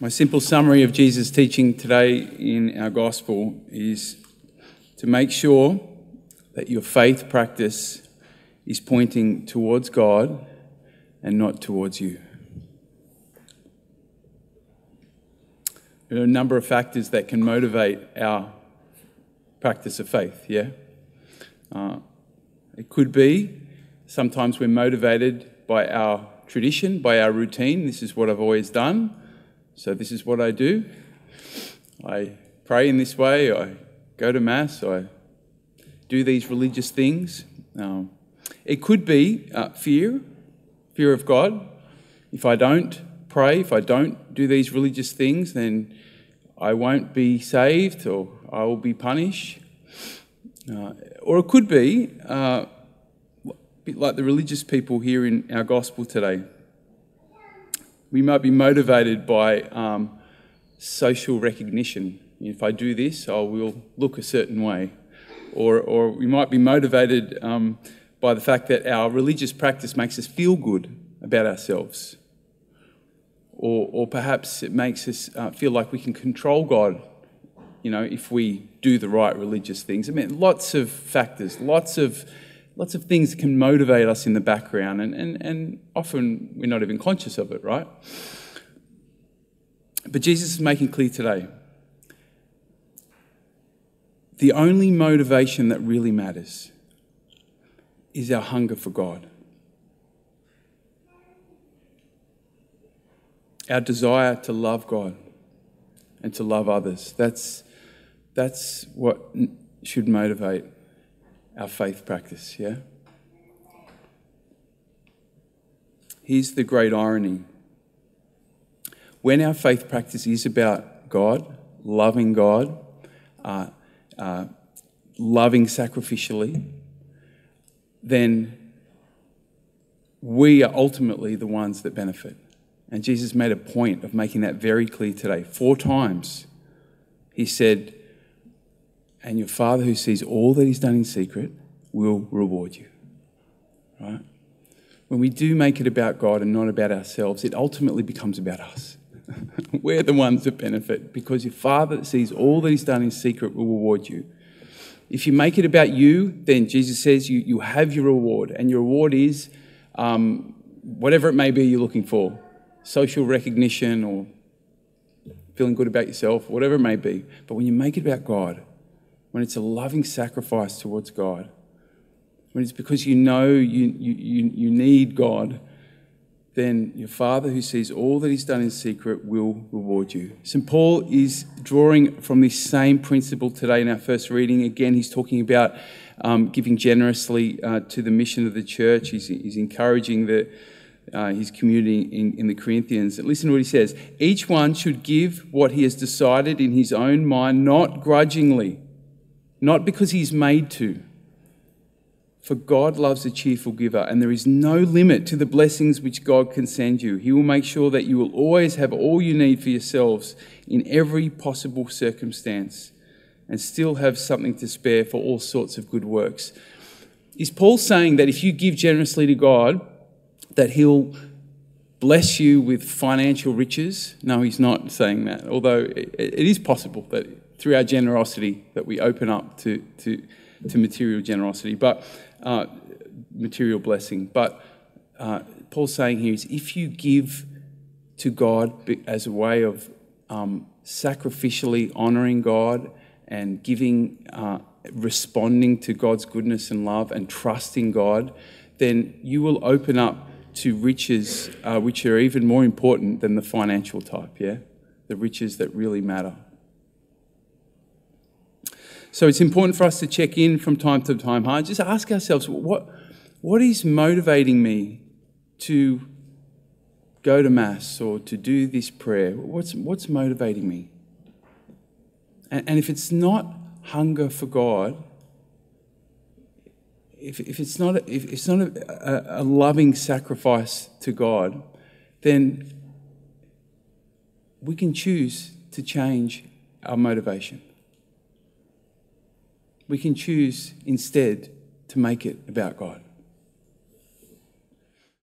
My simple summary of Jesus' teaching today in our gospel is to make sure that your faith practice is pointing towards God and not towards you. There are a number of factors that can motivate our practice of faith, yeah? Uh, it could be sometimes we're motivated by our tradition, by our routine. This is what I've always done, so this is what I do. I pray in this way, I go to Mass, I do these religious things. Um, it could be uh, fear, fear of God. If I don't pray, if I don't do these religious things, then I won't be saved or I will be punished. Uh, or it could be uh, bit like the religious people here in our gospel today. We might be motivated by um, social recognition. If I do this, I will look a certain way. Or, or we might be motivated um, by the fact that our religious practice makes us feel good about ourselves. Or, or perhaps it makes us uh, feel like we can control God, you know, if we do the right religious things. I mean, lots of factors, lots of lots of things can motivate us in the background, and, and, and often we're not even conscious of it, right? But Jesus is making clear today the only motivation that really matters is our hunger for God. Our desire to love God and to love others. That's, that's what should motivate our faith practice, yeah? Here's the great irony. When our faith practice is about God, loving God, uh, uh, loving sacrificially, then we are ultimately the ones that benefit. And Jesus made a point of making that very clear today. Four times he said, and your Father who sees all that He's done in secret will reward you. Right? When we do make it about God and not about ourselves, it ultimately becomes about us. We're the ones that benefit because your Father that sees all that He's done in secret will reward you. If you make it about you, then Jesus says you, you have your reward, and your reward is um, whatever it may be you're looking for social recognition or feeling good about yourself, whatever it may be. But when you make it about God, when it's a loving sacrifice towards God, when it's because you know you, you, you need God, then your Father who sees all that He's done in secret will reward you. St. Paul is drawing from this same principle today in our first reading. Again, he's talking about um, giving generously uh, to the mission of the church. He's, he's encouraging the, uh, his community in, in the Corinthians. Listen to what he says Each one should give what he has decided in his own mind, not grudgingly not because he's made to. For God loves a cheerful giver, and there is no limit to the blessings which God can send you. He will make sure that you will always have all you need for yourselves in every possible circumstance and still have something to spare for all sorts of good works. Is Paul saying that if you give generously to God, that he'll bless you with financial riches? No, he's not saying that, although it is possible that through our generosity that we open up to, to, to material generosity, but uh, material blessing. But uh, Paul's saying here is if you give to God as a way of um, sacrificially honoring God and giving, uh, responding to God's goodness and love and trusting God, then you will open up to riches uh, which are even more important than the financial type, yeah? The riches that really matter. So it's important for us to check in from time to time, huh? Just ask ourselves, what, what is motivating me to go to Mass or to do this prayer? What's, what's motivating me? And, and if it's not hunger for God, if, if it's not, if it's not a, a, a loving sacrifice to God, then we can choose to change our motivation we can choose instead to make it about God.